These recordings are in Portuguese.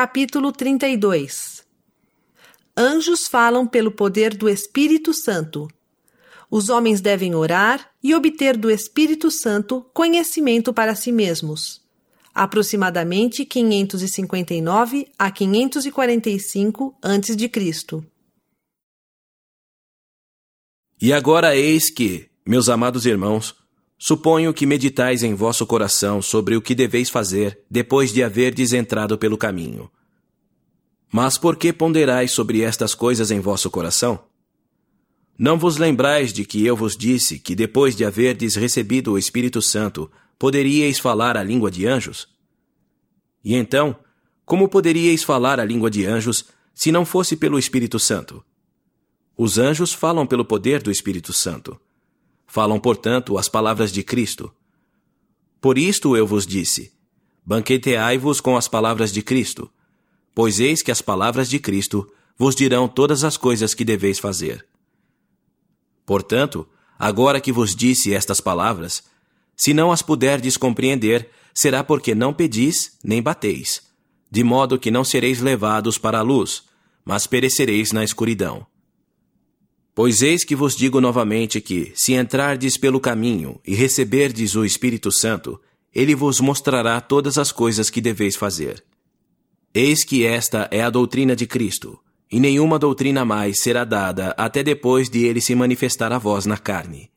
capítulo 32 Anjos falam pelo poder do Espírito Santo. Os homens devem orar e obter do Espírito Santo conhecimento para si mesmos. Aproximadamente 559 a 545 a.C. E agora eis que, meus amados irmãos, suponho que meditais em vosso coração sobre o que deveis fazer depois de haverdes entrado pelo caminho. Mas por que ponderais sobre estas coisas em vosso coração? Não vos lembrais de que eu vos disse que depois de haverdes recebido o Espírito Santo, poderíeis falar a língua de anjos? E então, como poderíeis falar a língua de anjos se não fosse pelo Espírito Santo? Os anjos falam pelo poder do Espírito Santo. Falam, portanto, as palavras de Cristo. Por isto eu vos disse: banqueteai-vos com as palavras de Cristo, pois eis que as palavras de Cristo vos dirão todas as coisas que deveis fazer. Portanto, agora que vos disse estas palavras, se não as puderdes compreender, será porque não pedis nem bateis, de modo que não sereis levados para a luz, mas perecereis na escuridão. Pois eis que vos digo novamente que, se entrardes pelo caminho e receberdes o Espírito Santo, ele vos mostrará todas as coisas que deveis fazer. Eis que esta é a doutrina de Cristo, e nenhuma doutrina mais será dada até depois de ele se manifestar a vós na carne.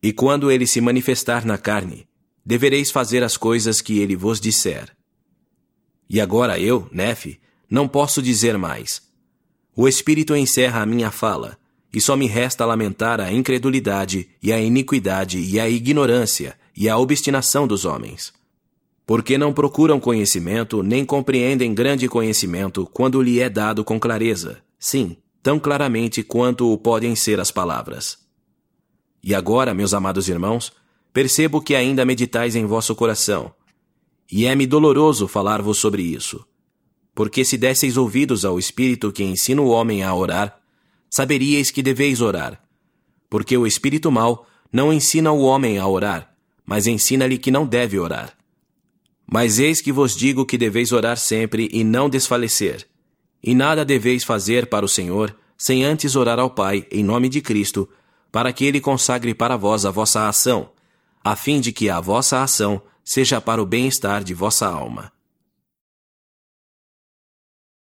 E quando ele se manifestar na carne, devereis fazer as coisas que ele vos disser. E agora eu, Nefe, não posso dizer mais. O Espírito encerra a minha fala, e só me resta lamentar a incredulidade e a iniquidade e a ignorância e a obstinação dos homens porque não procuram conhecimento, nem compreendem grande conhecimento quando lhe é dado com clareza, sim, tão claramente quanto o podem ser as palavras. E agora, meus amados irmãos, percebo que ainda meditais em vosso coração, e é-me doloroso falar-vos sobre isso. Porque se desseis ouvidos ao Espírito que ensina o homem a orar, saberíeis que deveis orar. Porque o Espírito mau não ensina o homem a orar, mas ensina-lhe que não deve orar. Mas eis que vos digo que deveis orar sempre e não desfalecer. E nada deveis fazer para o Senhor, sem antes orar ao Pai, em nome de Cristo, para que ele consagre para vós a vossa ação, a fim de que a vossa ação seja para o bem-estar de vossa alma.